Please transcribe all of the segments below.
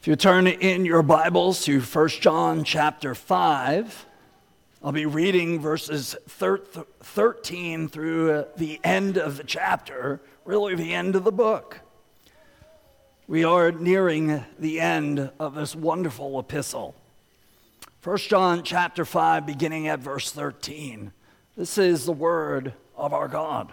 If you turn in your Bibles to 1 John chapter 5, I'll be reading verses 13 through the end of the chapter, really the end of the book. We are nearing the end of this wonderful epistle. 1 John chapter 5 beginning at verse 13. This is the word of our God.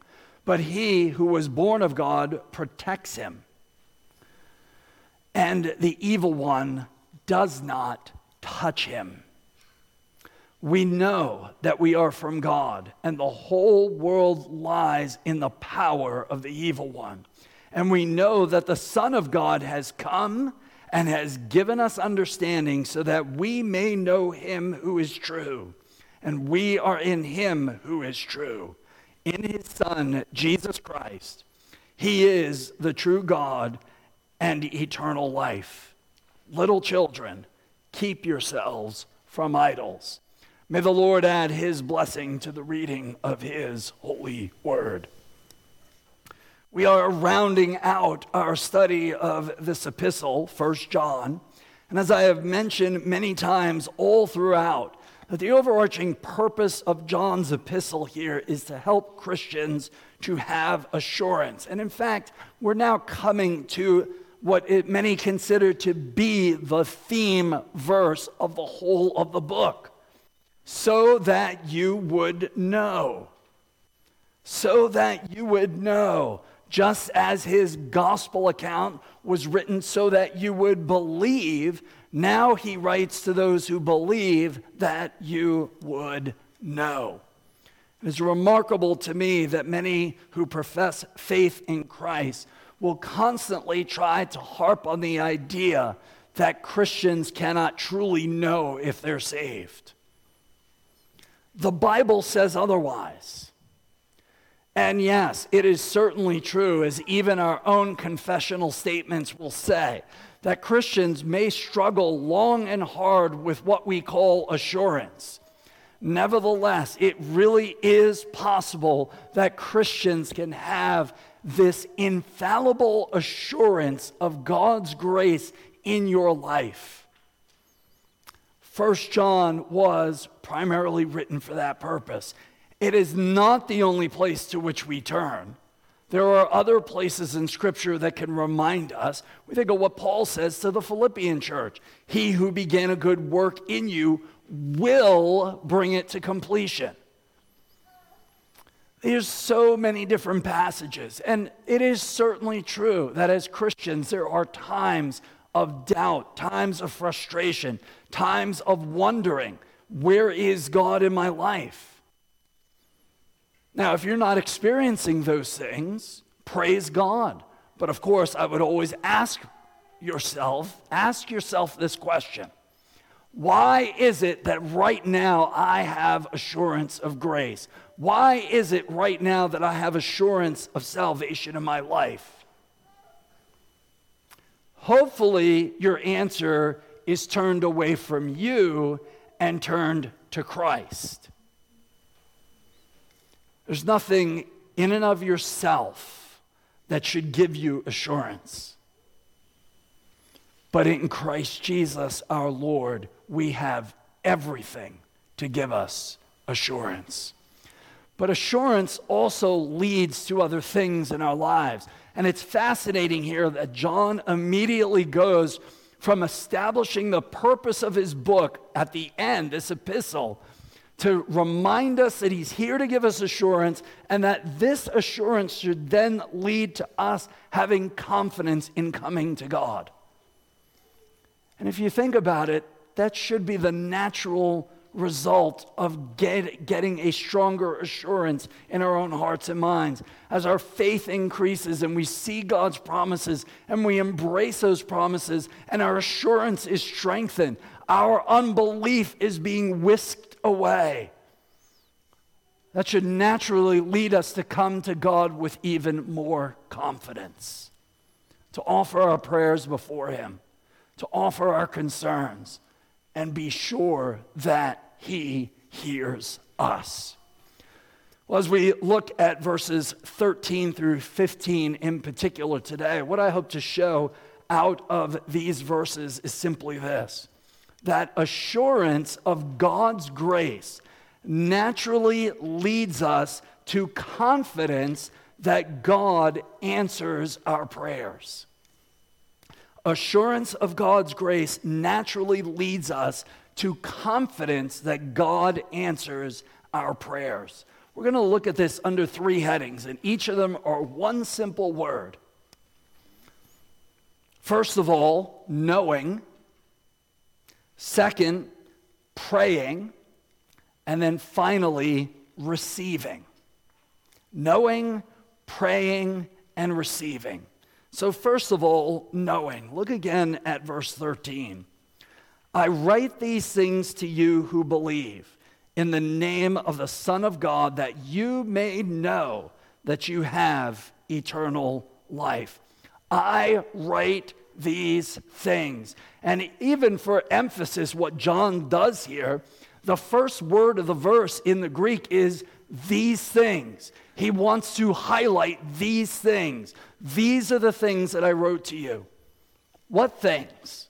but he who was born of God protects him. And the evil one does not touch him. We know that we are from God, and the whole world lies in the power of the evil one. And we know that the Son of God has come and has given us understanding so that we may know him who is true. And we are in him who is true in his Son, Jesus Christ. He is the true God and eternal life. Little children, keep yourselves from idols. May the Lord add his blessing to the reading of his holy word. We are rounding out our study of this epistle, 1 John. And as I have mentioned many times all throughout, that the overarching purpose of John's epistle here is to help Christians to have assurance. And in fact, we're now coming to what it, many consider to be the theme verse of the whole of the book. So that you would know. So that you would know. Just as his gospel account was written so that you would believe now he writes to those who believe that you would know. It is remarkable to me that many who profess faith in Christ will constantly try to harp on the idea that Christians cannot truly know if they're saved. The Bible says otherwise. And yes, it is certainly true, as even our own confessional statements will say, that Christians may struggle long and hard with what we call assurance. Nevertheless, it really is possible that Christians can have this infallible assurance of God's grace in your life. First John was primarily written for that purpose. It is not the only place to which we turn. There are other places in Scripture that can remind us. We think of what Paul says to the Philippian church He who began a good work in you will bring it to completion. There's so many different passages, and it is certainly true that as Christians, there are times of doubt, times of frustration, times of wondering where is God in my life? Now, if you're not experiencing those things, praise God. But of course, I would always ask yourself, ask yourself this question. Why is it that right now I have assurance of grace? Why is it right now that I have assurance of salvation in my life? Hopefully, your answer is turned away from you and turned to Christ. There's nothing in and of yourself that should give you assurance. But in Christ Jesus our Lord, we have everything to give us assurance. But assurance also leads to other things in our lives. And it's fascinating here that John immediately goes from establishing the purpose of his book at the end, this epistle, to remind us that he's here to give us assurance and that this assurance should then lead to us having confidence in coming to God. And if you think about it, that should be the natural result of get, getting a stronger assurance in our own hearts and minds. As our faith increases and we see God's promises and we embrace those promises and our assurance is strengthened, our unbelief is being whisked away. That should naturally lead us to come to God with even more confidence, to offer our prayers before Him, to offer our concerns and be sure that He hears us. Well, as we look at verses 13 through 15 in particular today, what I hope to show out of these verses is simply this that assurance of God's grace naturally leads us to confidence that God answers our prayers assurance of God's grace naturally leads us to confidence that God answers our prayers. We're going to look at this under three headings, and each of them are one simple word. First of all, knowing. Second, praying. And then finally, receiving. Knowing, praying, and receiving. So, first of all, knowing. Look again at verse 13. I write these things to you who believe in the name of the Son of God, that you may know that you have eternal life. I write these things. And even for emphasis, what John does here, the first word of the verse in the Greek is these things. He wants to highlight these things. These are the things that I wrote to you. What things?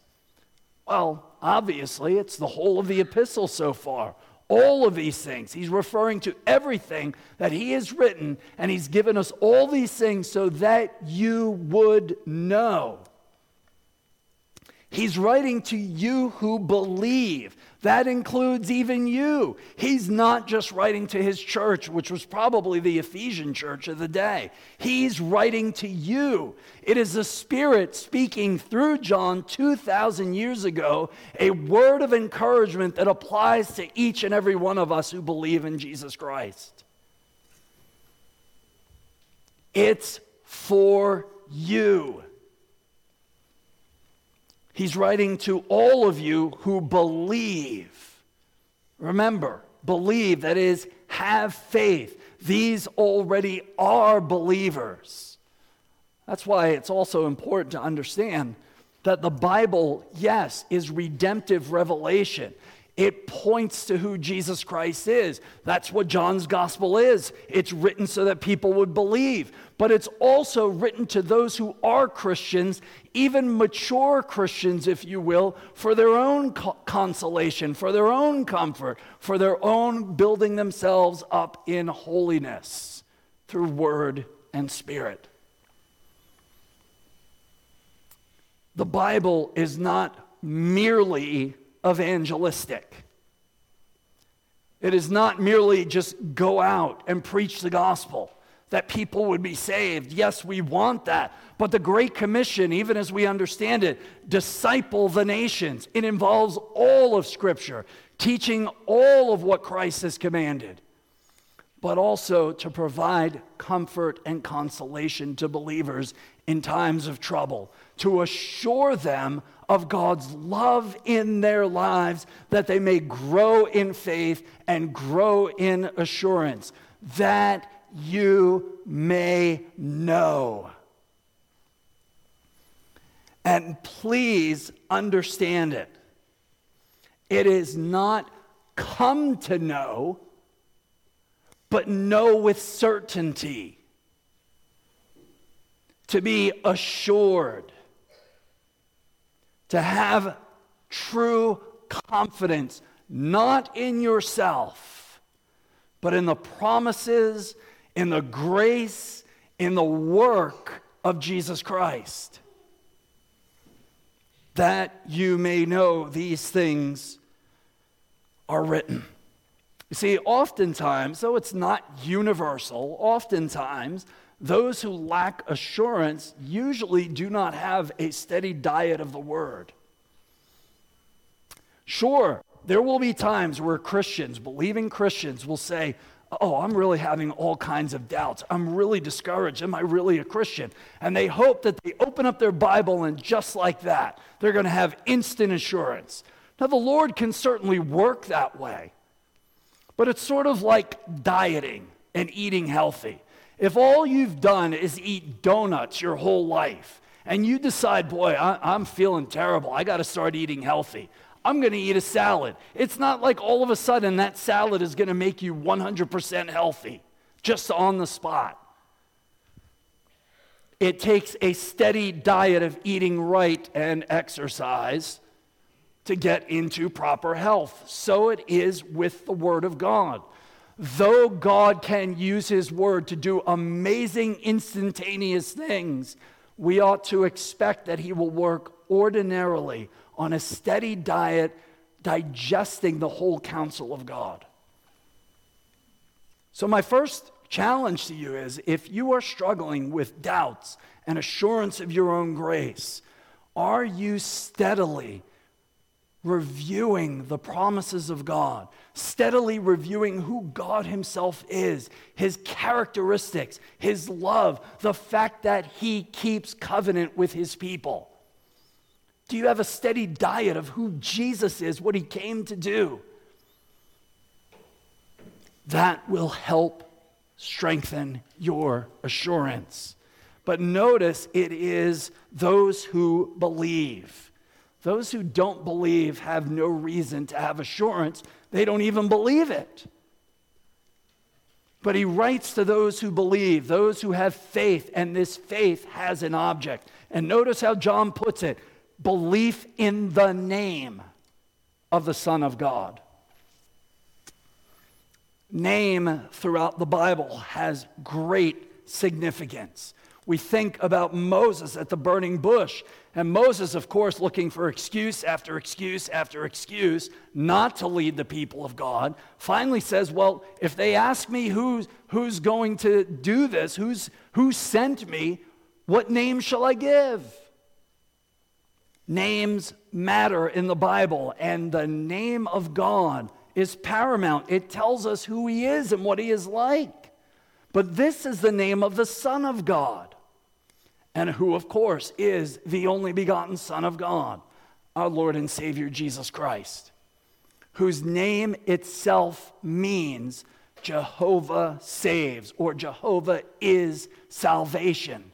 Well, obviously, it's the whole of the epistle so far. All of these things. He's referring to everything that he has written, and he's given us all these things so that you would know. He's writing to you who believe. That includes even you. He's not just writing to his church, which was probably the Ephesian church of the day. He's writing to you. It is the Spirit speaking through John 2,000 years ago, a word of encouragement that applies to each and every one of us who believe in Jesus Christ. It's for you. He's writing to all of you who believe. Remember, believe, that is, have faith. These already are believers. That's why it's also important to understand that the Bible, yes, is redemptive revelation. It points to who Jesus Christ is. That's what John's gospel is. It's written so that people would believe, but it's also written to those who are Christians, even mature Christians, if you will, for their own co- consolation, for their own comfort, for their own building themselves up in holiness through word and spirit. The Bible is not merely evangelistic. It is not merely just go out and preach the gospel that people would be saved. Yes, we want that. But the Great Commission, even as we understand it, disciple the nations. It involves all of Scripture, teaching all of what Christ has commanded, but also to provide comfort and consolation to believers in times of trouble, to assure them of God's love in their lives that they may grow in faith and grow in assurance, that you may know. And please understand it. It is not come to know, but know with certainty. To be assured to have true confidence, not in yourself, but in the promises, in the grace, in the work of Jesus Christ. that you may know these things are written. You see, oftentimes, though it's not universal, oftentimes those who lack assurance usually do not have a steady diet of the word. Sure, there will be times where Christians, believing Christians, will say, Oh, I'm really having all kinds of doubts. I'm really discouraged. Am I really a Christian? And they hope that they open up their Bible and just like that, they're going to have instant assurance. Now, the Lord can certainly work that way, but it's sort of like dieting and eating healthy. If all you've done is eat donuts your whole life, and you decide, boy, I, am feeling terrible, I got to start eating healthy. I'm going to eat a salad. It's not like all of a sudden that salad is going to make you 100% healthy just on the spot. It takes a steady diet of eating right and exercise to get into proper health. So it is with the Word of God. Though God can use His Word to do amazing, instantaneous things, we ought to expect that He will work ordinarily on a steady diet, digesting the whole counsel of God. So, my first challenge to you is if you are struggling with doubts and assurance of your own grace, are you steadily reviewing the promises of God, steadily reviewing who God Himself is, His characteristics, His love, the fact that He keeps covenant with His people? Do you have a steady diet of who Jesus is, what he came to do? That will help strengthen your assurance. But notice it is those who believe. Those who don't believe have no reason to have assurance. They don't even believe it. But he writes to those who believe, those who have faith, and this faith has an object. And notice how John puts it belief in the name of the Son of God. Name throughout the Bible has great significance. We think about Moses at the burning bush, and Moses, of course, looking for excuse after excuse after excuse not to lead the people of God, finally says, Well, if they ask me who's, who's going to do this, who's, who sent me, what name shall I give? Names matter in the Bible, and the name of God is paramount. It tells us who He is and what He is like. But this is the name of the Son of God, and who, of course, is the only begotten Son of God, our Lord and Savior Jesus Christ, whose name itself means Jehovah saves, or Jehovah is salvation.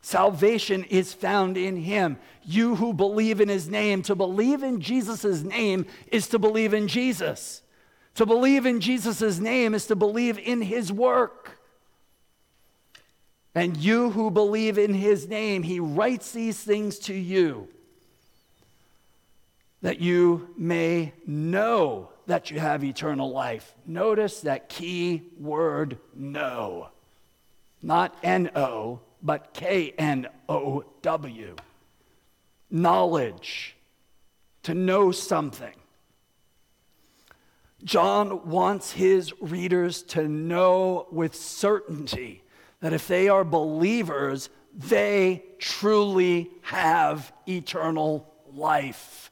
Salvation is found in him. You who believe in his name, to believe in Jesus' name is to believe in Jesus. To believe in Jesus' name is to believe in his work. And you who believe in his name, he writes these things to you that you may know that you have eternal life. Notice that key word know, not N O but K N O W. Knowledge, to know something. John wants his readers to know with certainty that if they are believers, they truly have eternal life.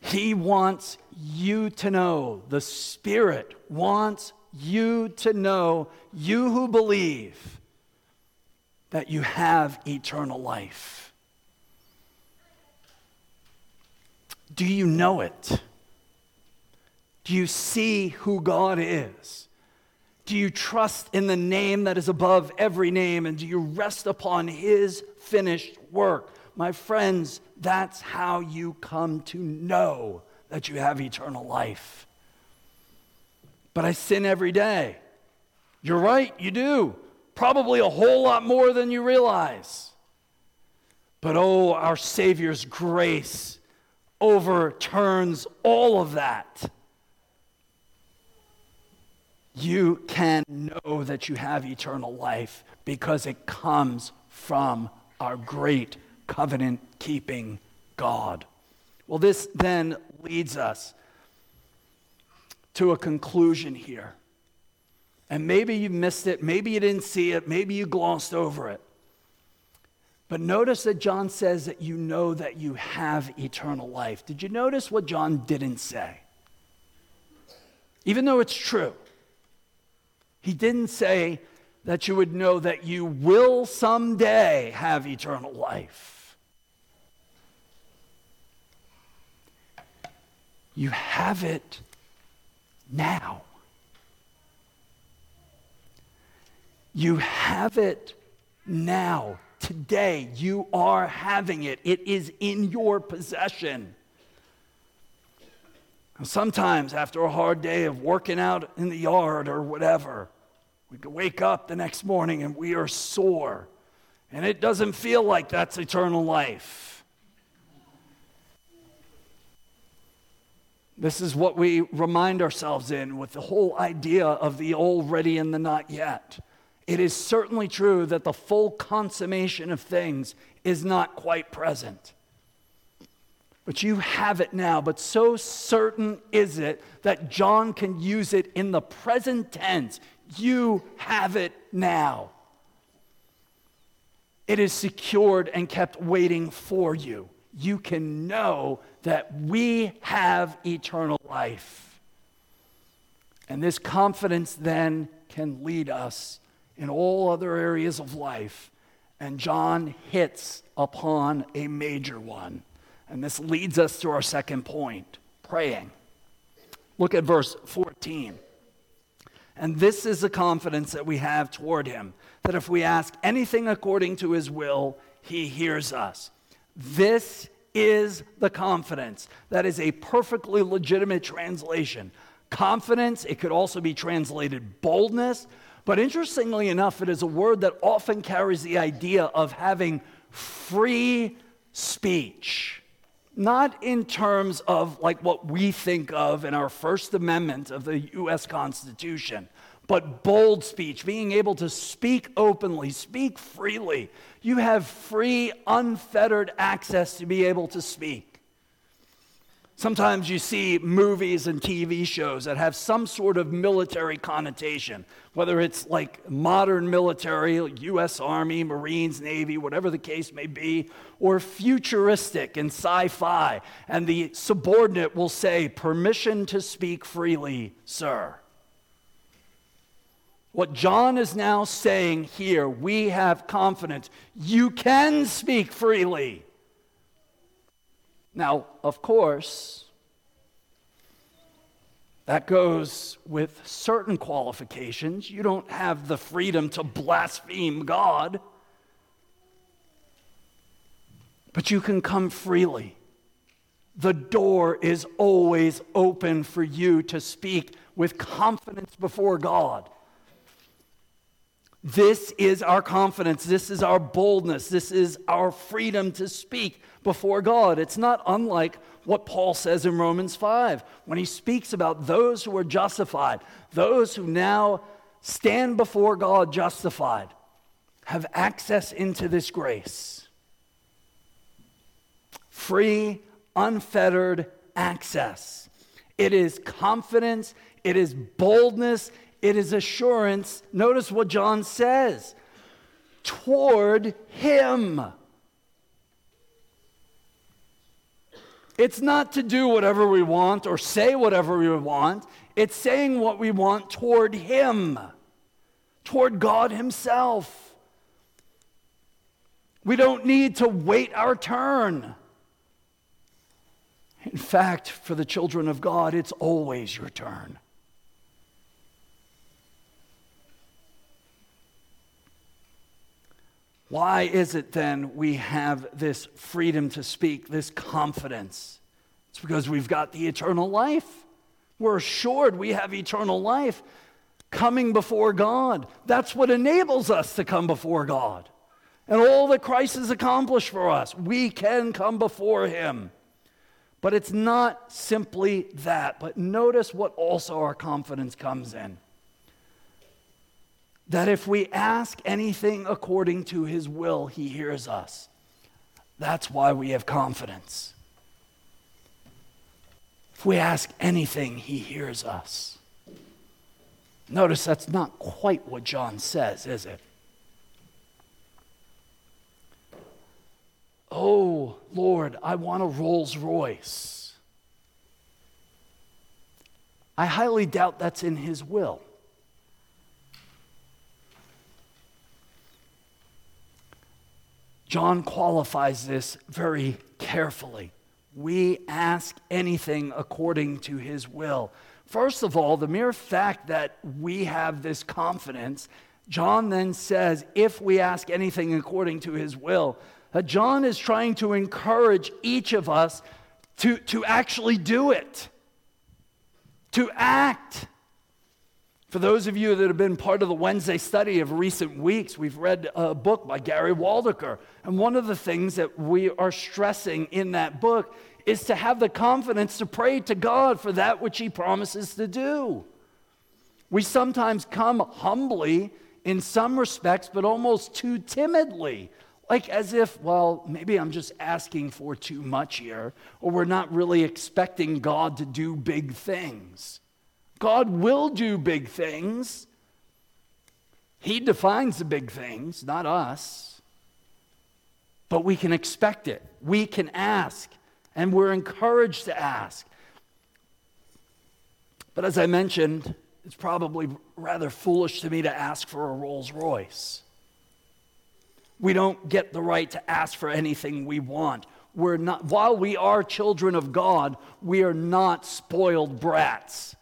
He wants you to know, the Spirit wants you to know, you who believe, that you have eternal life. Do you know it? Do you see who God is? Do you trust in the name that is above every name? And do you rest upon his finished work? My friends, that's how you come to know that you have eternal life but I sin every day. You're right, you do. Probably a whole lot more than you realize. But oh, our Savior's grace overturns all of that. You can know that you have eternal life because it comes from our great covenant keeping God. Well, this then leads us to a conclusion here. And maybe you missed it, maybe you didn't see it, maybe you glossed over it. But notice that John says that you know that you have eternal life. Did you notice what John didn't say? Even though it's true, he didn't say that you would know that you will someday have eternal life. You have it now. You have it now. Today, you are having it. It is in your possession. Sometimes, after a hard day of working out in the yard or whatever, we wake up the next morning and we are sore. And it doesn't feel like that's eternal life. This is what we remind ourselves in with the whole idea of the already and the not yet. It is certainly true that the full consummation of things is not quite present but you have it now. But so certain is it that John can use it in the present tense. You have it now. It is secured and kept waiting for you. You can know that we have eternal life. And this confidence then can lead us in all other areas of life. And John hits upon a major one. And this leads us to our second point praying. Look at verse 14. And this is the confidence that we have toward him that if we ask anything according to his will, he hears us. This is the confidence. That is a perfectly legitimate translation. Confidence, it could also be translated boldness, but interestingly enough, it is a word that often carries the idea of having free speech not in terms of like what we think of in our First Amendment of the US Constitution, but bold speech, being able to speak openly, speak freely. You have free, unfettered access to be able to speak. Sometimes you see movies and TV shows that have some sort of military connotation, whether it's like modern military, US Army, Marines, Navy, whatever the case may be, or futuristic and sci fi. And the subordinate will say, Permission to speak freely, sir. What John is now saying here, we have confidence. You can speak freely. Now, of course, that goes with certain qualifications. You don't have the freedom to blaspheme God, but you can come freely. The door is always open for you to speak with confidence before God. This is our confidence. This is our boldness. This is our freedom to speak before God. It's not unlike what Paul says in Romans 5 when he speaks about those who are justified, those who now stand before God justified, have access into this grace. Free, unfettered access. It is confidence, it is boldness, it is assurance. Notice what John says toward Him. It's not to do whatever we want or say whatever we want. It's saying what we want toward Him, toward God Himself. We don't need to wait our turn. In fact, for the children of God, it's always your turn. Why is it then we have this freedom to speak, this confidence? It's because we've got the eternal life. We're assured we have eternal life coming before God. That's what enables us to come before God. And all that Christ has accomplished for us, we can come before Him. But it's not simply that. But notice what also our confidence comes in that if we ask anything according to his will, he hears us. That's why we have confidence. If we ask anything, he hears us. Notice that's not quite what John says, is it? Oh, Lord, I want a Rolls Royce. I highly doubt that's in his will. John qualifies this very carefully. We ask anything according to his will. First of all, the mere fact that we have this confidence, John then says, if we ask anything according to his will, that John is trying to encourage each of us to, to actually do it, to act. For those of you that have been part of the Wednesday study of recent weeks, we've read a book by Gary Waldiker. And one of the things that we are stressing in that book is to have the confidence to pray to God for that which He promises to do. We sometimes come humbly in some respects, but almost too timidly like as if, well, maybe I'm just asking for too much here, or we're not really expecting God to do big things. God will do big things. He defines the big things, not us. But we can expect it. We can ask, and we're encouraged to ask. But as I mentioned, it's probably rather foolish to me to ask for a Rolls Royce. We don't get the right to ask for anything we want. We're not, while we are children of God, we are not spoiled brats.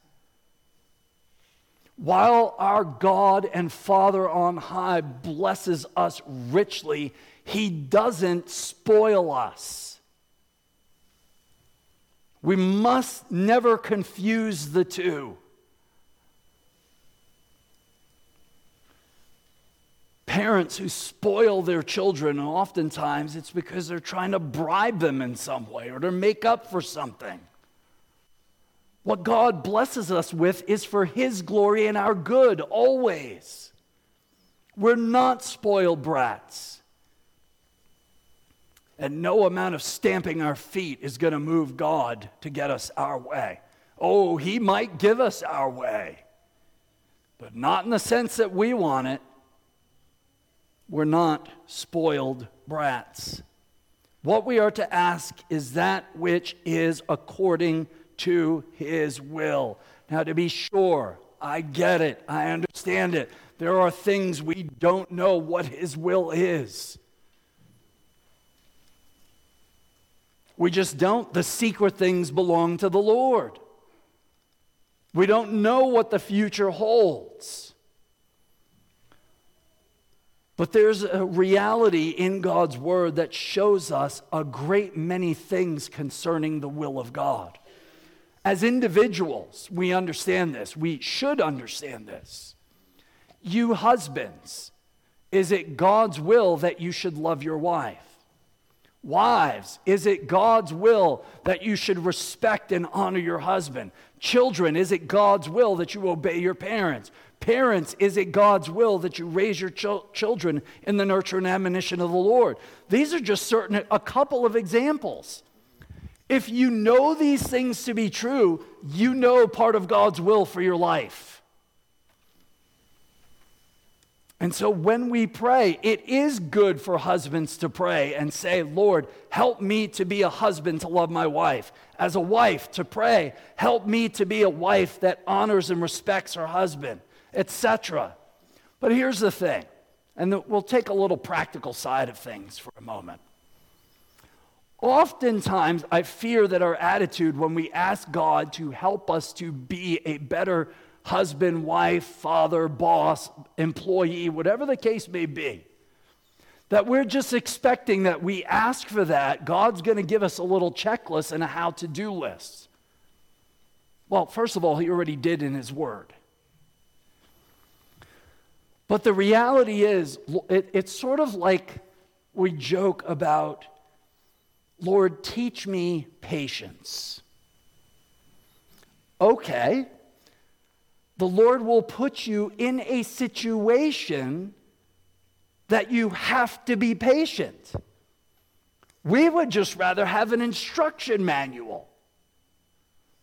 While our God and Father on high blesses us richly, He doesn't spoil us. We must never confuse the two. parents who spoil their children, oftentimes it's because they're trying to bribe them in some way or to make up for something. What God blesses us with is for His glory and our good always. We're not spoiled brats. And no amount of stamping our feet is going to move God to get us our way. Oh, He might give us our way, but not in the sense that we want it. We're not spoiled brats. What we are to ask is that which is according to his will. Now, to be sure, I get it, I understand it. There are things we don't know what his will is. We just don't. The secret things belong to the Lord. We don't know what the future holds. But there's a reality in God's word that shows us a great many things concerning the will of God. As individuals, we understand this. We should understand this. You husbands, is it God's will that you should love your wife? Wives, is it God's will that you should respect and honor your husband? Children, is it God's will that you obey your parents? Parents, is it God's will that you raise your ch- children in the nurture and admonition of the Lord? These are just certain, a couple of examples. If you know these things to be true, you know part of God's will for your life. And so when we pray, it is good for husbands to pray and say, Lord, help me to be a husband to love my wife. As a wife, to pray, help me to be a wife that honors and respects her husband etc. But here's the thing, and we'll take a little practical side of things for a moment. Oftentimes, I fear that our attitude when we ask God to help us to be a better husband, wife, father, boss, employee, whatever the case may be, that we're just expecting that we ask for that, God's going to give us a little checklist and a how to do list. Well, first of all, He already did in His Word. But the reality is, it, it's sort of like we joke about, Lord, teach me patience. Okay. the Lord will put you in a situation that you have to be patient. We would just rather have an instruction manual.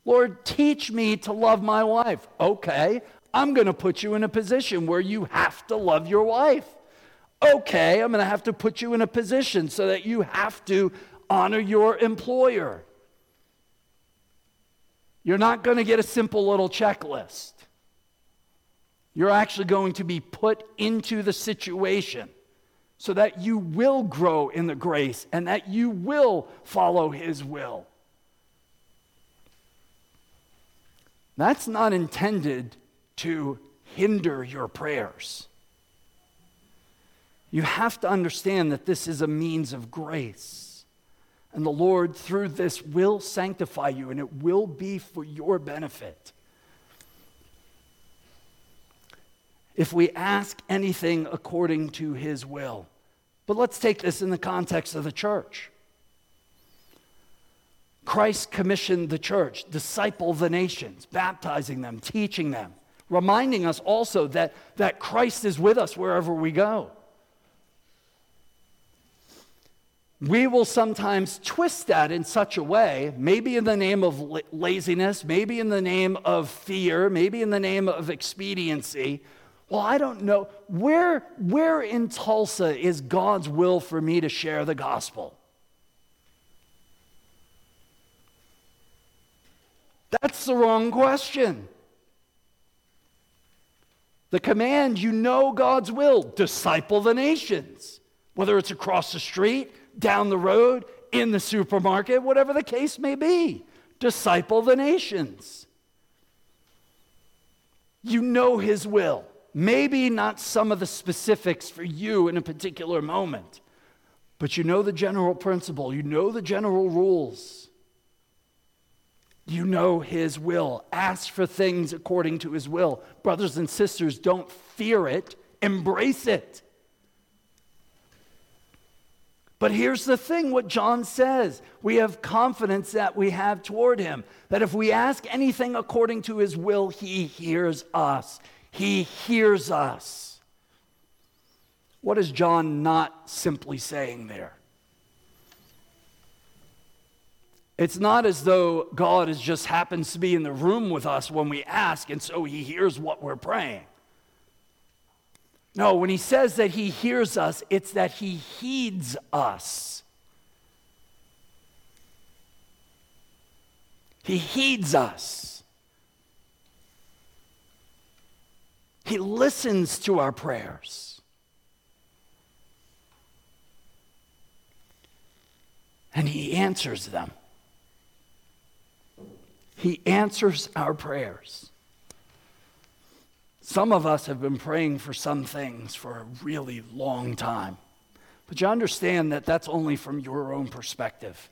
Lord, teach me to love my wife. Okay, I'm going to put you in a position where you have to love your wife. Okay, I'm going to have to put you in a position so that you have to honor your employer. You're not going to get a simple little checklist. You're actually going to be put into the situation so that you will grow in the grace and that you will follow His will. That's not intended to hinder your prayers. You have to understand that this is a means of grace. And the Lord, through this, will sanctify you, and it will be for your benefit. If we ask anything according to his will. But let's take this in the context of the church. Christ commissioned the church, disciple the nations, baptizing them, teaching them, reminding us also that, that Christ is with us wherever we go. We will sometimes twist that in such a way, maybe in the name of laziness, maybe in the name of fear, maybe in the name of expediency. Well, I don't know. Where, where in Tulsa is God's will for me to share the gospel? That's the wrong question. The command, you know God's will, disciple the nations, whether it's across the street, down the road, in the supermarket, whatever the case may be. Disciple the nations. You know His will. Maybe not some of the specifics for you in a particular moment, but you know the general principle, you know the general rules. You know His will. Ask for things according to His will. Brothers and sisters, don't fear it, embrace it. But here's the thing what John says we have confidence that we have toward him, that if we ask anything according to his will, he hears us. He hears us. What is John not simply saying there? It's not as though God is just happens to be in the room with us when we ask, and so he hears what we're praying. No, when he says that he hears us, it's that he heeds us. He heeds us. He listens to our prayers. And He answers them. He answers our prayers. Some of us have been praying for some things for a really long time. But you understand that that's only from your own perspective.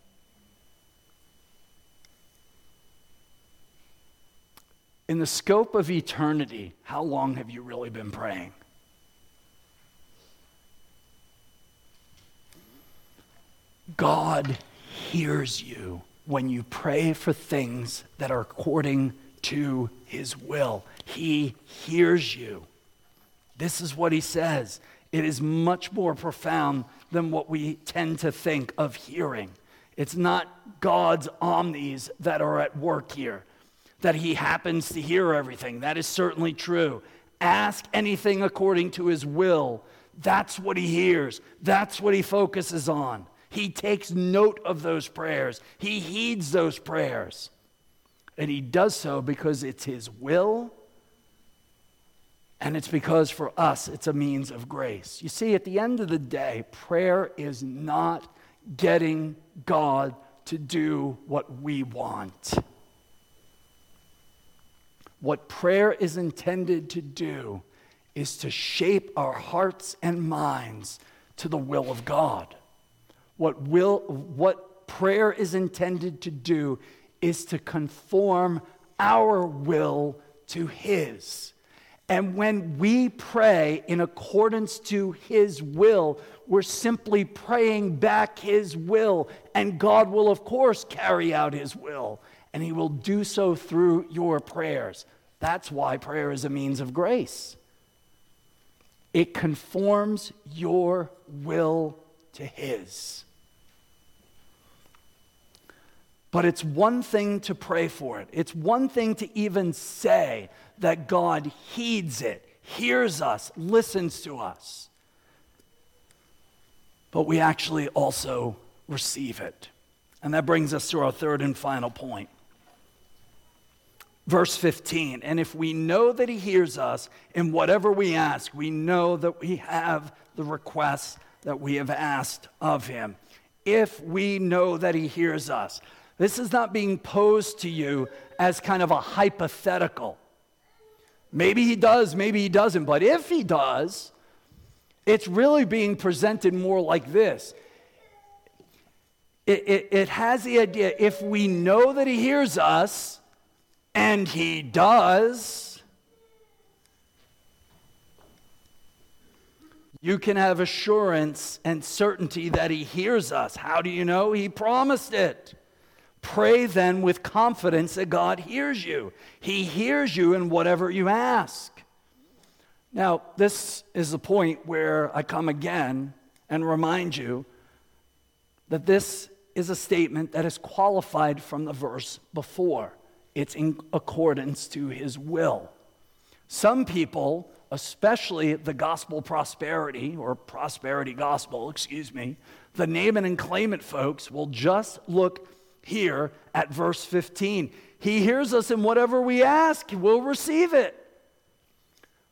In the scope of eternity, how long have you really been praying? God hears you when you pray for things that are according to his will. He hears you. This is what he says. It is much more profound than what we tend to think of hearing. It's not God's omnis that are at work here that he happens to hear everything. That is certainly true. Ask anything according to his will. That's what he hears, that's what he focuses on. He takes note of those prayers, he heeds those prayers. And he does so because it's his will. And it's because for us, it's a means of grace. You see, at the end of the day, prayer is not getting God to do what we want. What prayer is intended to do is to shape our hearts and minds to the will of God. What, will, what prayer is intended to do is to conform our will to His. And when we pray in accordance to His will, we're simply praying back His will. And God will, of course, carry out His will. And He will do so through your prayers. That's why prayer is a means of grace. It conforms your will to His. But it's one thing to pray for it. It's one thing to even say that God heeds it, hears us, listens to us. But we actually also receive it. And that brings us to our third and final point. Verse 15, and if we know that he hears us in whatever we ask, we know that we have the requests that we have asked of him. If we know that he hears us, this is not being posed to you as kind of a hypothetical. Maybe he does, maybe he doesn't, but if he does, it's really being presented more like this. It, it, it, has the idea if we know that he hears us, and he does, you can have assurance and certainty that he hears us. How do you know? He promised it. Pray then with confidence that God hears you. He hears you in whatever you ask. Now, this is the point where I come again and remind you that this is a statement that is qualified from the verse before. It's in accordance to his will. Some people, especially the gospel prosperity or prosperity gospel, excuse me, the name it and claim it folks will just look here at verse 15. He hears us in whatever we ask, we'll receive it.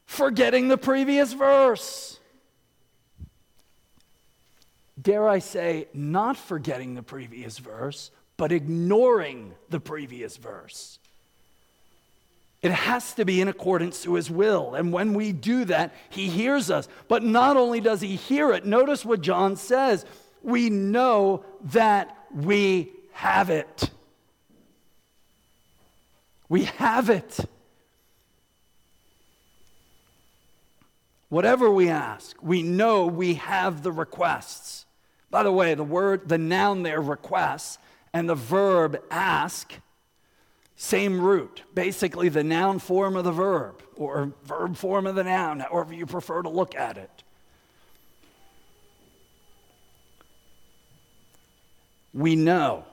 Forgetting the previous verse. Dare I say, not forgetting the previous verse, but ignoring the previous verse. It has to be in accordance to his will. And when we do that, he hears us. But not only does he hear it, notice what John says we know that we have it. We have it. Whatever we ask, we know we have the requests. By the way, the word, the noun there, requests, and the verb ask, same root. Basically, the noun form of the verb, or verb form of the noun, however you prefer to look at it. We know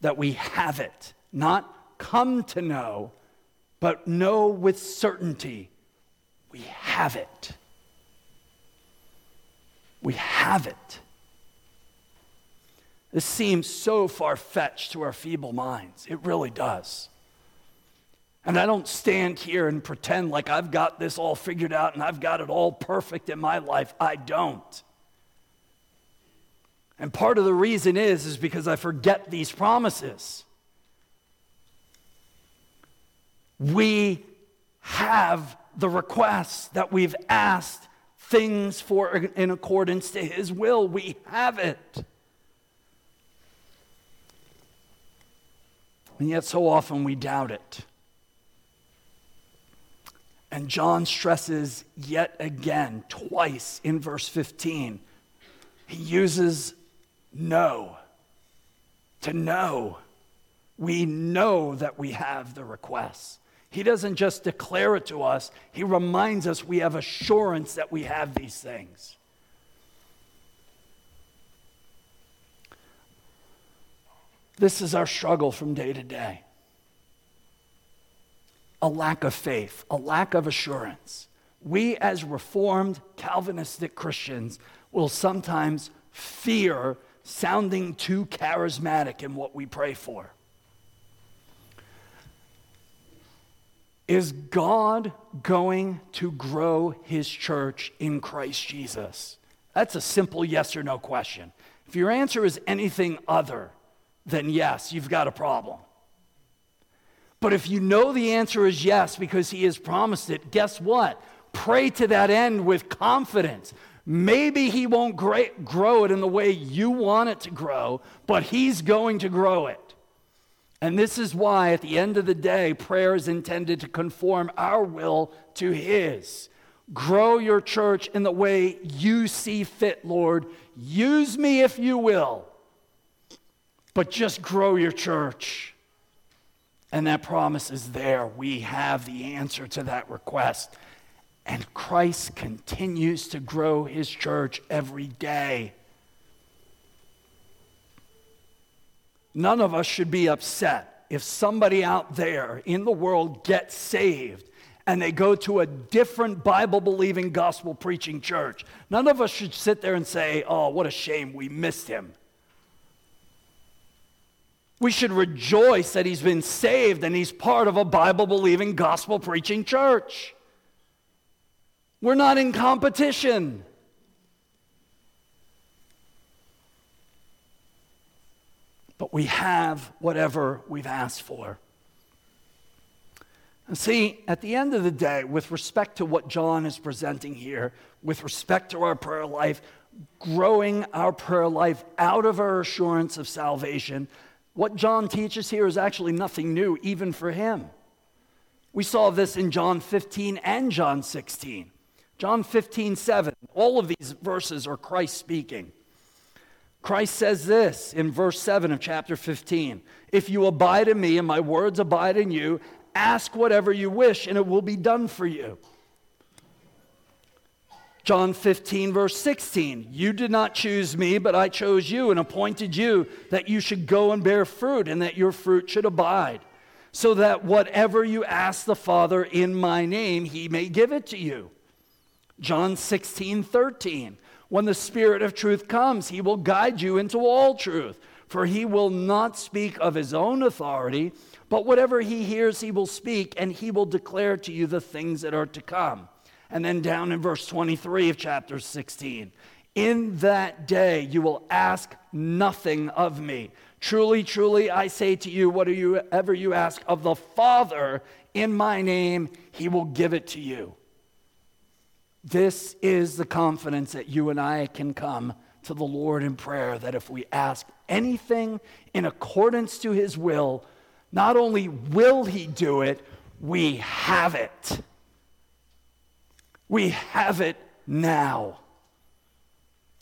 that we have it, not come to know, but know with certainty we have it. We have it. This seems so far fetched to our feeble minds. It really does. And I don't stand here and pretend like I've got this all figured out and I've got it all perfect in my life. I don't. And part of the reason is is because I forget these promises. We have the requests that we've asked things for in accordance to his will. We have it. And yet, so often we doubt it. And John stresses yet again, twice in verse 15, he uses know. To know. We know that we have the requests. He doesn't just declare it to us, He reminds us we have assurance that we have these things. This is our struggle from day to day a lack of faith, a lack of assurance. We, as Reformed Calvinistic Christians, will sometimes fear sounding too charismatic in what we pray for. Is God going to grow his church in Christ Jesus? That's a simple yes or no question. If your answer is anything other than yes, you've got a problem. But if you know the answer is yes because he has promised it, guess what? Pray to that end with confidence. Maybe he won't grow it in the way you want it to grow, but he's going to grow it. And this is why, at the end of the day, prayer is intended to conform our will to his. Grow your church in the way you see fit, Lord. Use me if you will, but just grow your church. And that promise is there. We have the answer to that request. And Christ continues to grow his church every day. None of us should be upset if somebody out there in the world gets saved and they go to a different Bible believing, gospel preaching church. None of us should sit there and say, oh, what a shame we missed him. We should rejoice that he's been saved and he's part of a Bible believing, gospel preaching church. We're not in competition. But we have whatever we've asked for. And see, at the end of the day, with respect to what John is presenting here, with respect to our prayer life, growing our prayer life out of our assurance of salvation, what John teaches here is actually nothing new, even for him. We saw this in John 15 and John 16. John 15, 7, all of these verses are Christ speaking. Christ says this in verse 7 of chapter 15 If you abide in me and my words abide in you, Ask whatever you wish, and it will be done for you. John 15, verse 16. You did not choose me, but I chose you and appointed you that you should go and bear fruit, and that your fruit should abide, so that whatever you ask the Father in my name, he may give it to you. John 16, 13. When the Spirit of truth comes, he will guide you into all truth, for he will not speak of his own authority but whatever he hears, he will speak, and he will declare to you the things that are to come. And then down in verse 23 of chapter 16 In that day you will ask nothing of me. Truly, truly, I say to you, whatever you ask of the Father in my name, he will give it to you. This is the confidence that you and I can come to the Lord in prayer that if we ask anything in accordance to his will, not only will He do it, we have it. We have it now.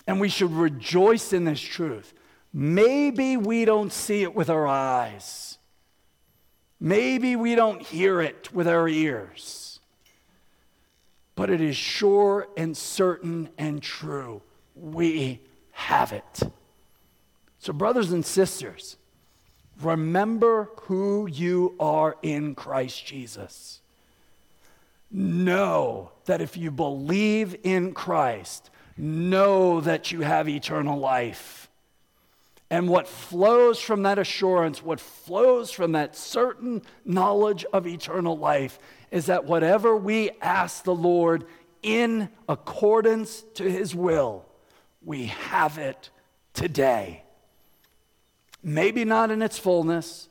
And we should rejoice in this truth. Maybe we don't see it with our eyes. Maybe we don't hear it with our ears. But it is sure and certain and true. We have it. So, brothers and sisters, Remember who you are in Christ Jesus. Know that if you believe in Christ, know that you have eternal life. And what flows from that assurance, what flows from that certain knowledge of eternal life, is that whatever we ask the Lord in accordance to his will, we have it today. Maybe not in its fullness.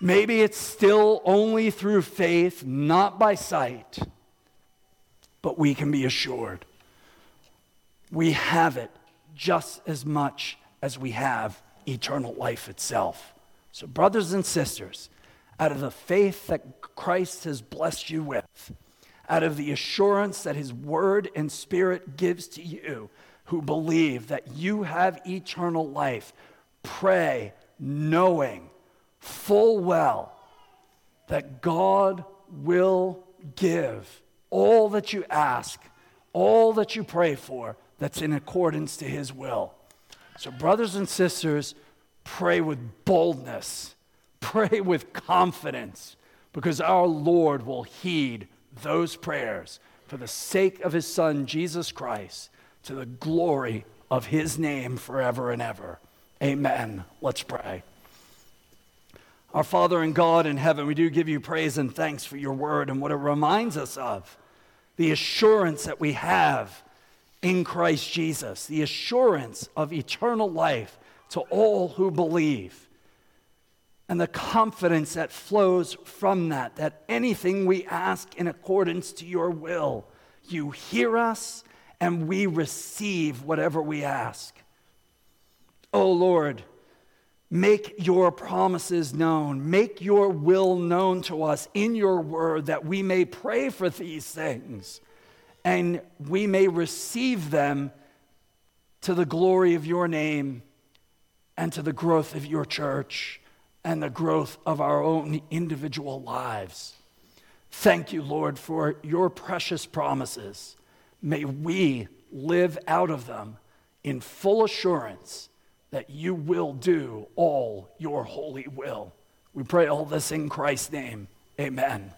Maybe it's still only through faith, not by sight. But we can be assured we have it just as much as we have eternal life itself. So, brothers and sisters, out of the faith that Christ has blessed you with, out of the assurance that his word and spirit gives to you who believe that you have eternal life, pray knowing full well that God will give all that you ask, all that you pray for, that's in accordance to His will. So, brothers and sisters, pray with boldness, pray with confidence, because our Lord will heed those prayers for the sake of His Son, Jesus Christ, to the glory of His name forever and ever. Amen. Let's pray. Our Father and God in heaven, we do give you praise and thanks for your word and what it reminds us of the assurance that we have in Christ Jesus, the assurance of eternal life to all who believe, and the confidence that flows from that, that anything we ask in accordance to your will, you hear us and we receive whatever we ask. Oh Lord, make your promises known, make your will known to us in your word that we may pray for these things and we may receive them to the glory of your name and to the growth of your church and the growth of our own individual lives. Thank you, Lord, for your precious promises. May we live out of them in full assurance that you will do all your holy will. We pray all this in Christ's name. Amen.